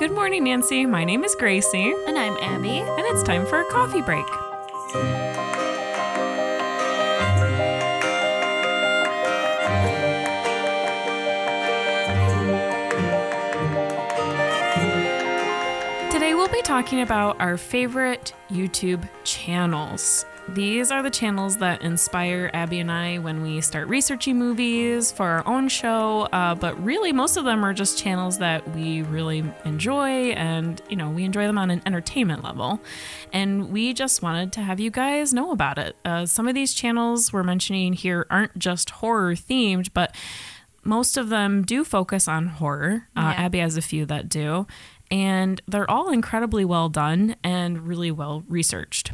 Good morning, Nancy. My name is Gracie, And I'm Abby. and it's time for a coffee break. Today, we'll be talking about our favorite YouTube channels. These are the channels that inspire Abby and I when we start researching movies for our own show. Uh, but really, most of them are just channels that we really enjoy, and you know, we enjoy them on an entertainment level. And we just wanted to have you guys know about it. Uh, some of these channels we're mentioning here aren't just horror themed, but most of them do focus on horror. Uh, Yeah. Abby has a few that do. And they're all incredibly well done and really well researched.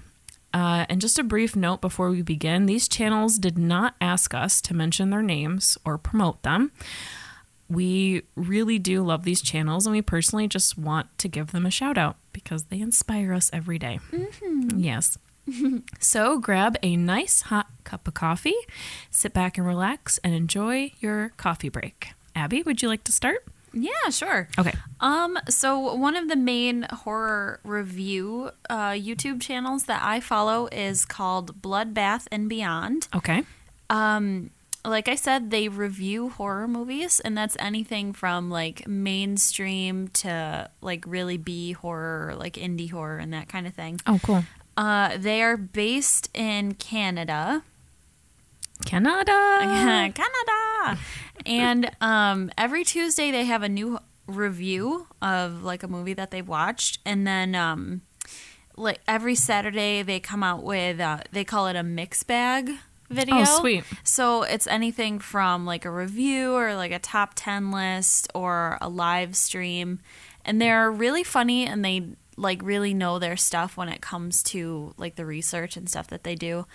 Uh, and just a brief note before we begin these channels did not ask us to mention their names or promote them. We really do love these channels, and we personally just want to give them a shout out because they inspire us every day. Yes. so grab a nice hot cup of coffee, sit back and relax, and enjoy your coffee break. Abby, would you like to start? Yeah, sure. Okay. Um, so one of the main horror review uh, YouTube channels that I follow is called Bloodbath and Beyond. Okay. Um, like I said, they review horror movies, and that's anything from like mainstream to like really B horror, like indie horror, and that kind of thing. Oh, cool. Uh, they are based in Canada. Canada. Canada. And um, every Tuesday they have a new review of like a movie that they've watched, and then um, like every Saturday they come out with uh, they call it a mix bag video. Oh, sweet. So it's anything from like a review or like a top 10 list or a live stream. And they're really funny and they like really know their stuff when it comes to like the research and stuff that they do.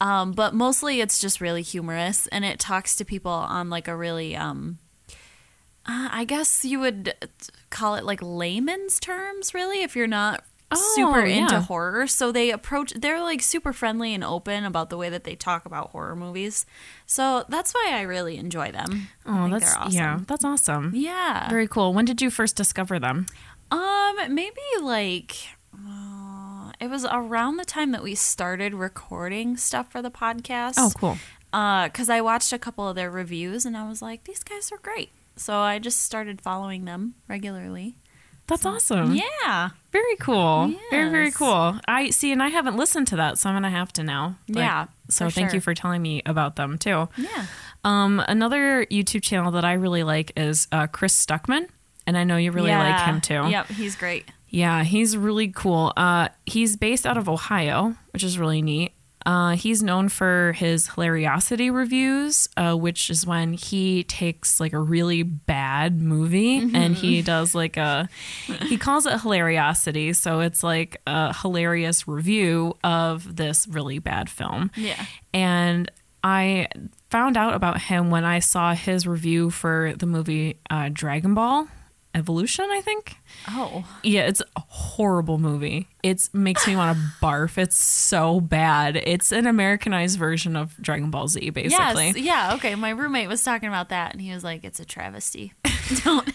Um, but mostly it's just really humorous and it talks to people on like a really um uh, I guess you would call it like layman's terms really if you're not Oh, super into horror. So they approach they're like super friendly and open about the way that they talk about horror movies. So that's why I really enjoy them. Oh, that's awesome. yeah, that's awesome. Yeah. Very cool. When did you first discover them? Um, maybe like uh, it was around the time that we started recording stuff for the podcast. Oh, cool. Uh, because I watched a couple of their reviews and I was like, these guys are great. So I just started following them regularly. That's awesome. Yeah. Very cool. Very, very cool. I see, and I haven't listened to that, so I'm gonna have to now. Like, Yeah, So thank you for telling me about them too. Yeah. Um, another YouTube channel that I really like is uh, Chris Stuckman, and I know you really like him too. Yep, he's great. Yeah, he's really cool. Uh, he's based out of Ohio, which is really neat. Uh, he's known for his hilariocity reviews, uh, which is when he takes like a really bad movie and he does like a, he calls it hilariocity. So it's like a hilarious review of this really bad film. Yeah. And I found out about him when I saw his review for the movie uh, Dragon Ball Evolution, I think. Oh. Yeah, it's a horrible movie. It makes me want to barf. It's so bad. It's an Americanized version of Dragon Ball Z, basically. Yes. Yeah. Okay. My roommate was talking about that, and he was like, "It's a travesty." Don't.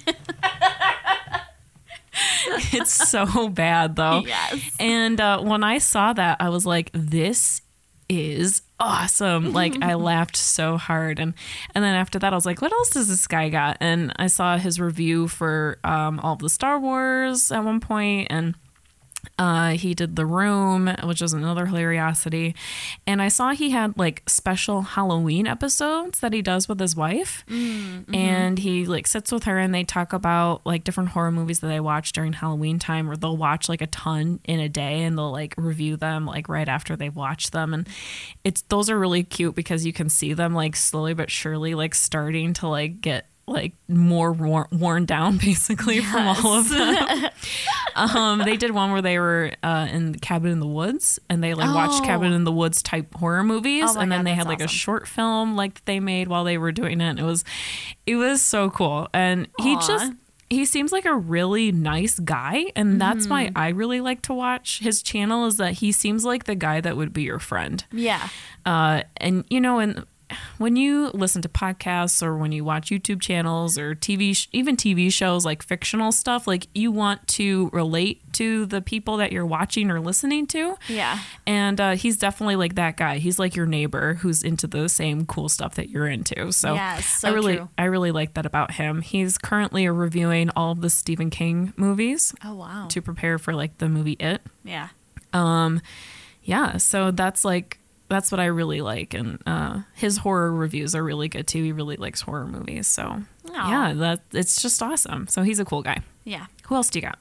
It's so bad, though. Yes. And uh, when I saw that, I was like, this is awesome. Like I laughed so hard. And and then after that I was like, what else does this guy got? And I saw his review for um, all of the Star Wars at one point and Uh, he did The Room, which was another hilariocity. And I saw he had like special Halloween episodes that he does with his wife. And he like sits with her and they talk about like different horror movies that they watch during Halloween time, or they'll watch like a ton in a day and they'll like review them like right after they've watched them. And it's those are really cute because you can see them like slowly but surely like starting to like get like more wor- worn down basically from all of them. um, they did one where they were uh, in Cabin in the Woods and they like watched Oh. Cabin in the Woods type horror movies, Oh and then God, they had like a short film like that they made while they were doing it. And it was, it was so cool, and he just. He seems like a really nice guy, and that's why Mm-hmm. I really like to watch his channel. Is that he seems like the guy that would be your friend Yeah. uh, and you know, and when you listen to podcasts or when you watch YouTube channels or TV, sh- even TV shows like fictional stuff, like you want to relate to the people that you're watching or listening to. Yeah. And uh, he's definitely like that guy. He's like your neighbor who's into the same cool stuff that you're into. So, Yes, so I really, true. I really like that about him. He's currently reviewing all of the Stephen King movies Oh wow. to prepare for like the movie It. Yeah. Um, Yeah, so that's like that's what I really like, and uh, his horror reviews are really good too. He really likes horror movies, so Aw. yeah, that it's just awesome. So he's a cool guy. Yeah. Who else do you got?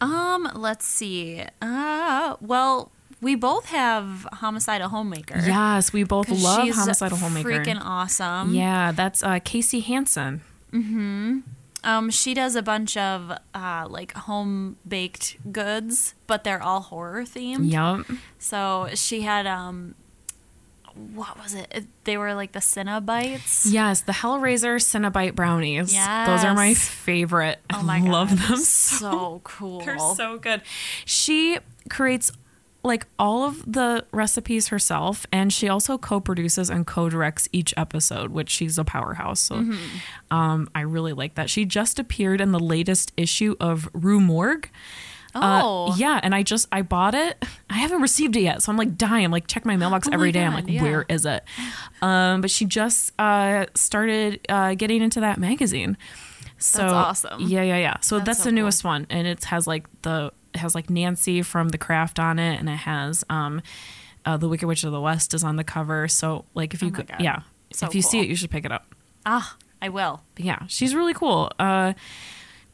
Um, let's see. Uh, well, we both have Homicidal Homemaker. Yes, we both love Homicidal Homemaker. Freaking awesome. Yeah, that's uh, Casey Hansen. Mhm. Um, she does a bunch of uh like home baked goods, but they're all horror themed. Yep. So she had um, what was it? They were like the Cinnabites. Yes, the Hellraiser Cinnabite brownies. Yes. Those are my favorite. Oh my I god, love them So cool. They're so good. She creates like all of the recipes herself, and she also co-produces and co-directs each episode, which she's a powerhouse. So, Mm-hmm. um, I really like that. She just appeared in the latest issue of Rue Morgue. Uh, Oh. yeah, and I just I bought it. I haven't received it yet, so I'm like dying. Like check my mailbox Oh my every day. I'm like, yeah. where is it? Um, but she just uh, started uh, getting into that magazine. So that's awesome. Yeah, yeah, yeah. So that's, That's the so cool. newest one, and it has like the it has like Nancy from The Craft on it, and it has um, uh, the Wicked Witch of the West is on the cover. So like if you Oh could, God. yeah, So if you see it, you should pick it up. Ah, I will. But yeah, she's really cool. Uh,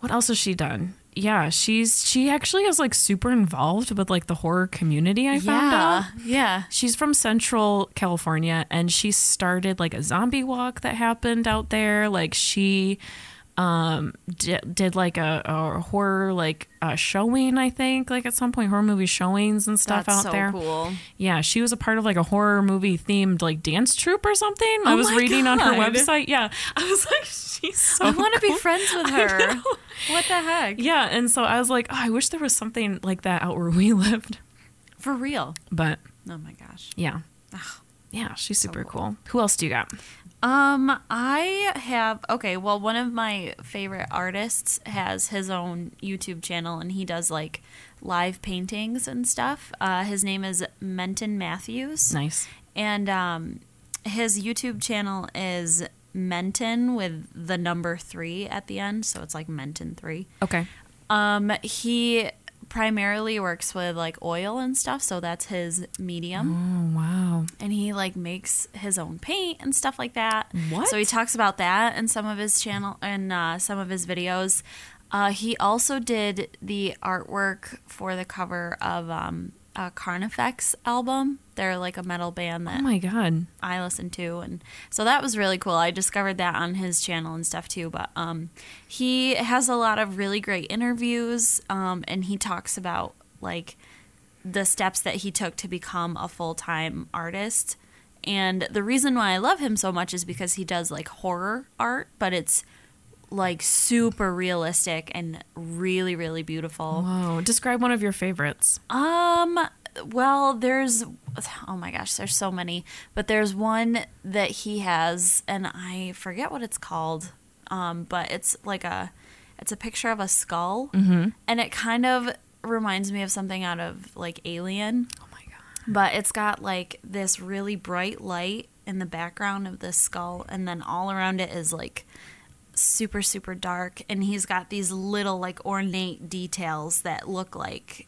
what else has she done? Yeah, she's she actually is like super involved with like the horror community. I found out. Yeah. She's from Central California and she started like a zombie walk that happened out there. Like she um did, did like a, a horror like uh, showing I think like at some point horror movie showings and stuff That's out so there. cool. Yeah, she was a part of like a horror movie themed like dance troupe or something. I Oh was my reading on her website. Yeah, I was like, she's so. I want to be friends with her. What the heck? Yeah, and so I was like, oh, I wish there was something like that out where we lived. For real. But Oh my gosh. yeah, Ugh. yeah, she's super cool. cool. Who else do you got? Um, I have okay. Well, one of my favorite artists has his own YouTube channel, and he does like live paintings and stuff. Uh, his name is Menton Matthews, Nice. and um, his YouTube channel is Menton with the number three at the end, so it's like Menton three. Okay. Um, he primarily works with like oil and stuff, so that's his medium Oh wow. and he like makes his own paint and stuff like that. What? So he talks about that in some of his channel and uh, some of his videos. Uh, he also did the artwork for the cover of um, a Carnifex album. They're like a metal band that Oh my god. I listen to, and so that was really cool. I discovered that on his channel and stuff too. But um, he has a lot of really great interviews, um, and he talks about like the steps that he took to become a full time artist. And the reason why I love him so much is because he does like horror art, but it's like super realistic and really really beautiful. Whoa. Describe one of your favorites. Um, well, there's oh my gosh, there's so many, but there's one that he has and I forget what it's called. Um, but it's like a it's a picture of a skull Mm-hmm. and it kind of reminds me of something out of like Alien, Oh my god. but it's got like this really bright light in the background of this skull and then all around it is like super super dark and he's got these little like ornate details that look like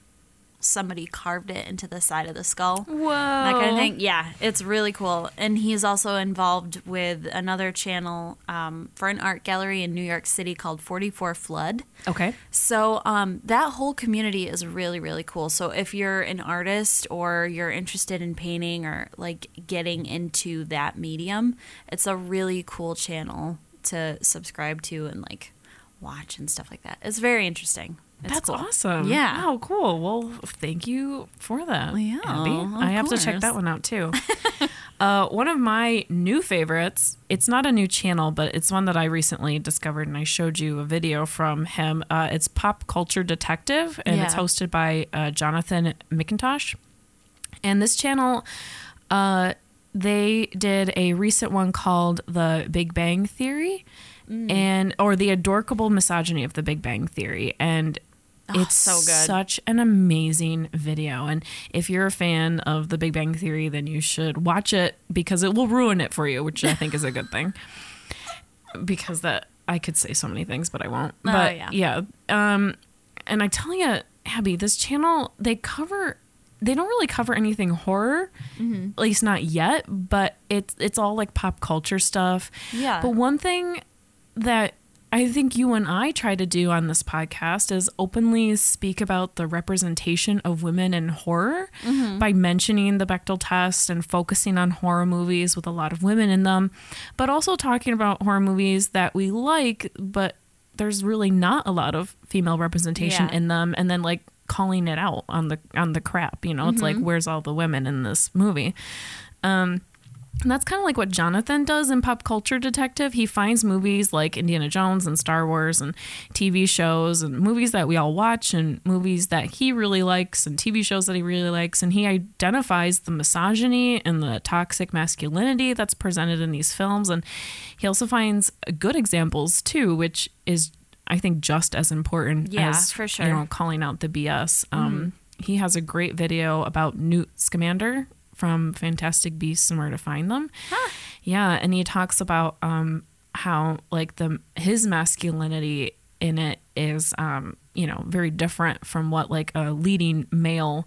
somebody carved it into the side of the skull Whoa. that kind of thing yeah it's really cool and he's also involved with another channel um, for an art gallery in new york city called 44 flood Okay. so um, that whole community is really, really cool. So if you're an artist or you're interested in painting or like getting into that medium, it's a really cool channel to subscribe to and like watch and stuff like that. It's very interesting. It's That's cool. awesome. Yeah. Oh, cool. Well, thank you for that. Yeah, I have to check that one out too. uh, one of my new favorites, it's not a new channel, but it's one that I recently discovered and I showed you a video from him. Uh, it's Pop Culture Detective and it's hosted by uh, Jonathan McIntosh. And this channel, uh, they did a recent one called The Big Bang Theory and or the adorkable misogyny of the Big Bang Theory. And it's so good. such an amazing video. And if you're a fan of the Big Bang Theory then you should watch it because it will ruin it for you which I think is a good thing. Because that I could say so many things but I won't. Oh, but yeah. yeah um and I tell you Abby this channel they cover they don't really cover anything horror Mm-hmm. at least not yet but it's it's all like pop culture stuff Yeah. but one thing that I think you and I try to do on this podcast is openly speak about the representation of women in horror Mm-hmm. by mentioning the Bechdel test and focusing on horror movies with a lot of women in them, but also talking about horror movies that we like, but there's really not a lot of female representation Yeah. in them, and then like calling it out on the on the crap. You know, it's like where's all the women in this movie? Um, and that's kind of like what Jonathan does in Pop Culture Detective. He finds movies like Indiana Jones and Star Wars and TV shows and movies that we all watch and movies that he really likes and TV shows that he really likes. And he identifies the misogyny and the toxic masculinity that's presented in these films. And he also finds good examples too, which is, I think, just as important Yeah, as for you sure. know, calling out the BS. Um, He has a great video about Newt Scamander from Fantastic Beasts and Where to Find Them. Yeah, and he talks about um, how like the his masculinity in it is um, you know very different from what like a leading male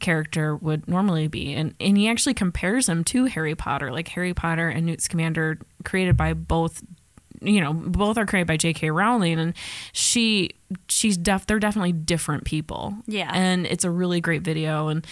character would normally be and and he actually compares him to Harry Potter like Harry Potter and Newt Scamander created by both you know both are created by J.K. Rowling and she she's def they're definitely different people Yeah. and it's a really great video and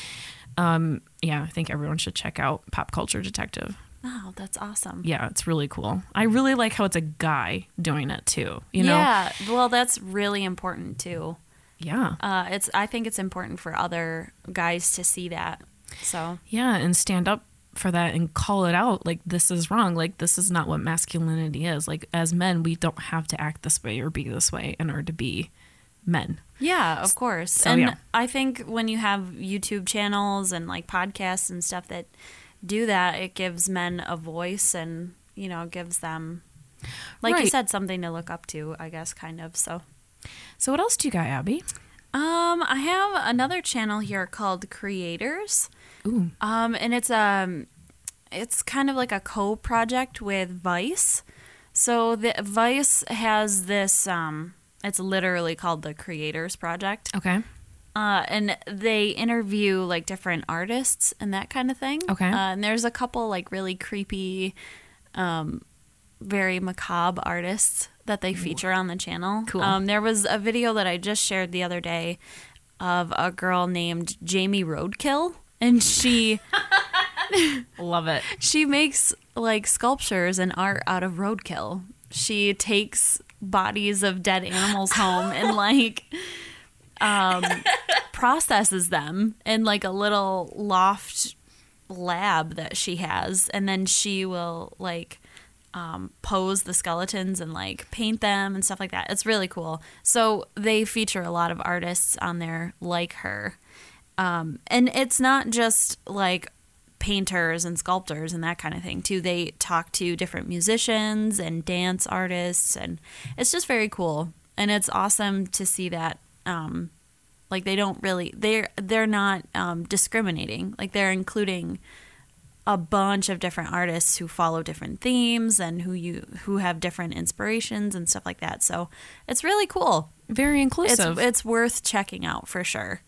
um yeah I think everyone should check out Pop Culture Detective oh, that's awesome. yeah it's really cool I really like how it's a guy doing it too you know Yeah. Well, that's really important too. yeah Uh, it's. I think it's important for other guys to see that. So yeah and stand up for that and call it out like this is wrong like this is not what masculinity is like as men we don't have to act this way or be this way in order to be men Yeah, of course. So, and yeah. I think when you have YouTube channels and like podcasts and stuff that do that, it gives men a voice and, you know, gives them like you said something to look up to, I guess kind of. So, so what else do you got abby um I have another channel here called Creators. Ooh. Um and it's um it's kind of like a co-project with Vice. So the Vice has this um it's literally called the Creators Project. okay uh, and they interview like different artists and that kind of thing. Okay. Uh, and there's a couple like really creepy, um, very macabre artists that they feature on the channel. Cool. Um, there was a video that I just shared the other day of a girl named Jamie Roadkill, and she love it she makes like sculptures and art out of roadkill. She takes bodies of dead animals home and like um processes them in like a little loft lab that she has and then she will like um, pose the skeletons and like paint them and stuff like that. It's really cool. So they feature a lot of artists on there like her. Um, and it's not just like painters and sculptors and that kind of thing too. They talk to different musicians and dance artists and it's just very cool. And it's awesome to see that um, like they don't really they're they're not um, discriminating. Like they're including a bunch of different artists who follow different themes and who you who have different inspirations and stuff like that. So it's really cool. very It's inclusive it's worth checking out for sure.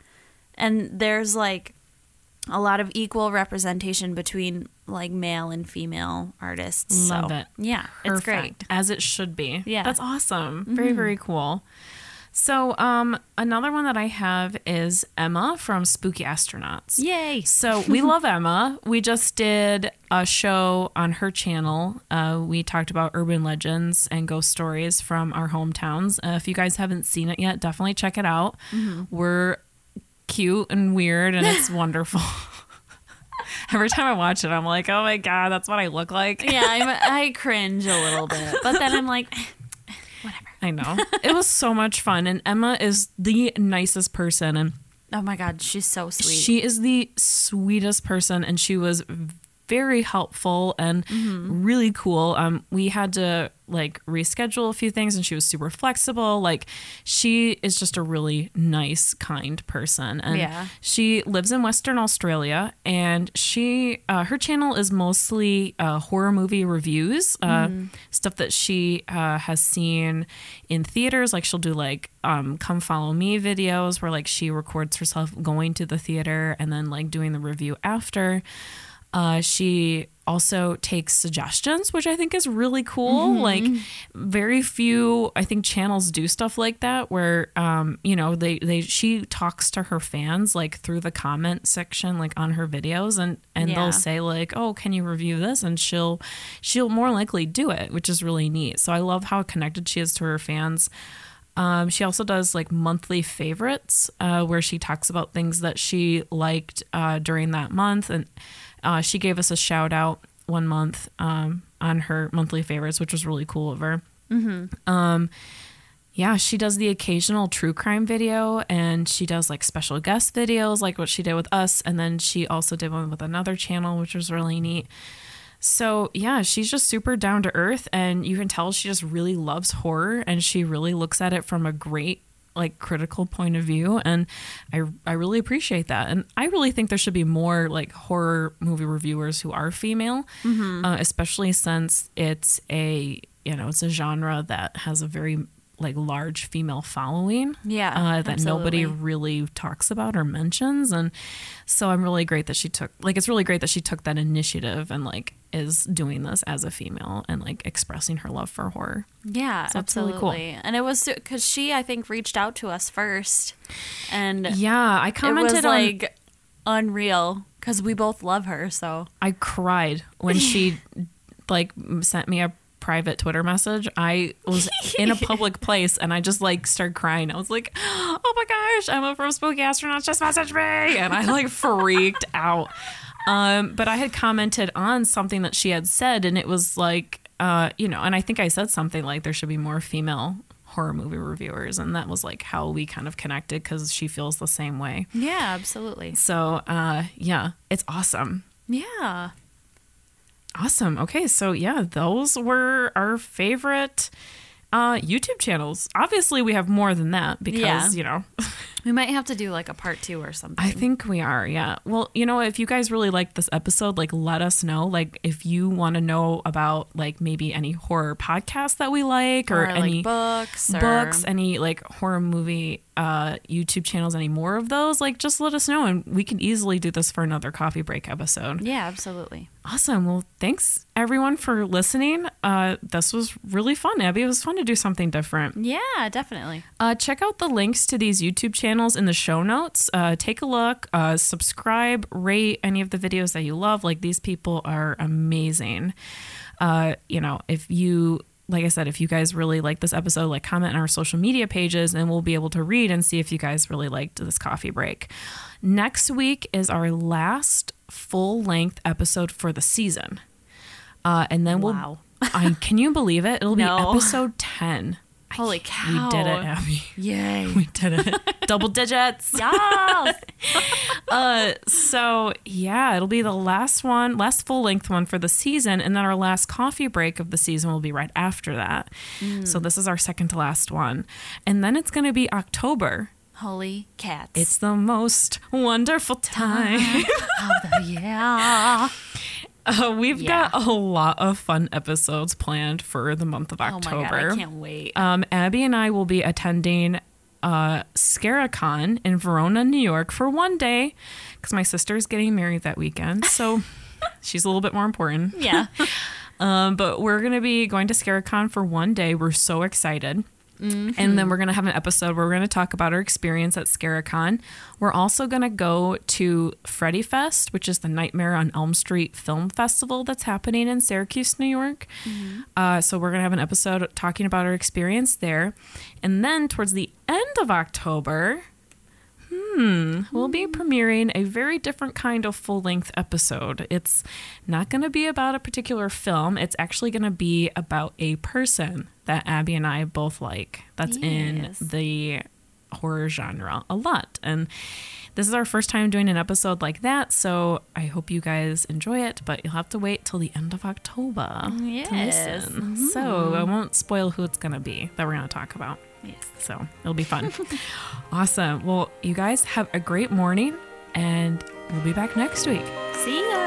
And there's like a lot of equal representation between like male and female artists. Love so, it. Yeah, it's great. As it should be. Yeah. Mm-hmm. that's awesome. Very very cool. So, um, another one that I have is Emma from Spooky Astronauts. Yay! So we love Emma. We just did a show on her channel. Uh, we talked about urban legends and ghost stories from our hometowns. Uh, if you guys haven't seen it yet, definitely check it out. We're cute and weird, and it's wonderful. Every time I watch it, I'm like, oh my god, that's what I look like. Yeah, I'm, I cringe a little bit, but then I'm like, whatever. I know. it was so much fun, and Emma is the nicest person, and oh my god, she's so sweet. She is the sweetest person, and she was very helpful and really cool. Um, we had to like reschedule a few things, and she was super flexible. Like she is just a really nice, kind person, and Yeah. she lives in Western Australia, and she uh, her channel is mostly uh, horror movie reviews, uh, stuff that she uh, has seen in theaters. Like she'll do like um, "Come Follow Me" videos where like she records herself going to the theater and then like doing the review after. Uh, she also takes suggestions, which I think is really cool. Like, very few, I think, channels do stuff like that, where, um, you know, they they she talks to her fans like through the comment section, like on her videos, and and Yeah. they'll say like, "Oh, can you review this?" And she'll she'll more likely do it, which is really neat. So I love how connected she is to her fans. Um, she also does like monthly favorites, uh, where she talks about things that she liked uh, during that month, and uh, she gave us a shout out one month um, on her monthly favorites, which was really cool of her. Um, yeah, she does the occasional true crime video, and she does like special guest videos, like what she did with us, and then she also did one with another channel, which was really neat. So, yeah, she's just super down to earth and you can tell she just really loves horror and she really looks at it from a great like critical point of view and I I really appreciate that. And I really think there should be more like horror movie reviewers who are female, uh, especially since it's a, you know, it's a genre that has a very like large female following Yeah, uh, that nobody really talks about or mentions and so i'm really great that she took like it's really great that she took that initiative and like is doing this as a female and like expressing her love for horror Yeah, So it's really absolutely. cool. And it was because she, I think, reached out to us first, and yeah i commented on like unreal because we both love her. So i cried when she like sent me a private twitter message i was in a public place and i just like started crying. I was like oh my gosh emma from spooky astronauts just messaged me. And i like freaked out. Um but i had commented on something that she had said and it was like uh you know and i think i said something like there should be more female horror movie reviewers and that was like how we kind of connected because she feels the same way. Yeah, absolutely. so uh yeah it's awesome. Yeah, Awesome. Okay, so yeah, those were our favorite uh, YouTube channels. Obviously, we have more than that because Yeah. you know we might have to do like a part two or something. I think we are. Yeah. Well, you know, if you guys really like this episode, like let us know. Like if you want to know about like maybe any horror podcasts that we like or, or, any like books, or, books, any like horror movie uh YouTube channels, any more of those, like just let us know and we can easily do this for another coffee break episode. Yeah, absolutely. Awesome. Well, thanks everyone for listening. Uh, this was really fun, Abby. It was fun to do something different. Yeah, definitely. Uh, check out the links to these YouTube channels in the show notes. Uh, take a look, uh, subscribe, rate any of the videos that you love. Like these people are amazing. Uh, you know, if you like I said, if you guys really like this episode, like comment on our social media pages and we'll be able to read and see if you guys really liked this coffee break. Next week is our last full length episode for the season. Uh, and then we'll, I, can you believe it? It'll No. be episode 10. Holy can't- We did it, cow. Abby. Yay. We did it. Double digits. yes. Uh, so yeah, it'll be the last one, last full length one for the season, and then our last coffee break of the season will be right after that. So this is our second to last one, and then it's going to be October. Holy cats. It's the most wonderful time. of the year. Uh, we've Yeah. got a lot of fun episodes planned for the month of October. Oh my god, I can't wait. Um, Abby and I will be attending uh, Scare-A-Con in Verona, New York for one day because my sister's getting married that weekend. So she's a little bit more important. yeah. Um, but we're going to be going to Scare-A-Con for one day. We're so excited. And then we're going to have an episode where we're going to talk about our experience at Scare-A-Con. We're also going to go to Freddy Fest, which is the Nightmare on Elm Street Film Festival that's happening in Syracuse, New York. Uh, so we're going to have an episode talking about our experience there. And then towards the end of October, hmm, we'll be premiering a very different kind of full length episode. It's not going to be about a particular film, it's actually going to be about a person that Abby and I both like that's yes. in the horror genre a lot. And this is our first time doing an episode like that, so I hope you guys enjoy it, but you'll have to wait till the end of October yes. to listen. Mm-hmm. So I mm-hmm. won't spoil who it's going to be that we're going to talk about. Yes. So it'll be fun. awesome. Well, you guys have a great morning, and we'll be back next week. See ya.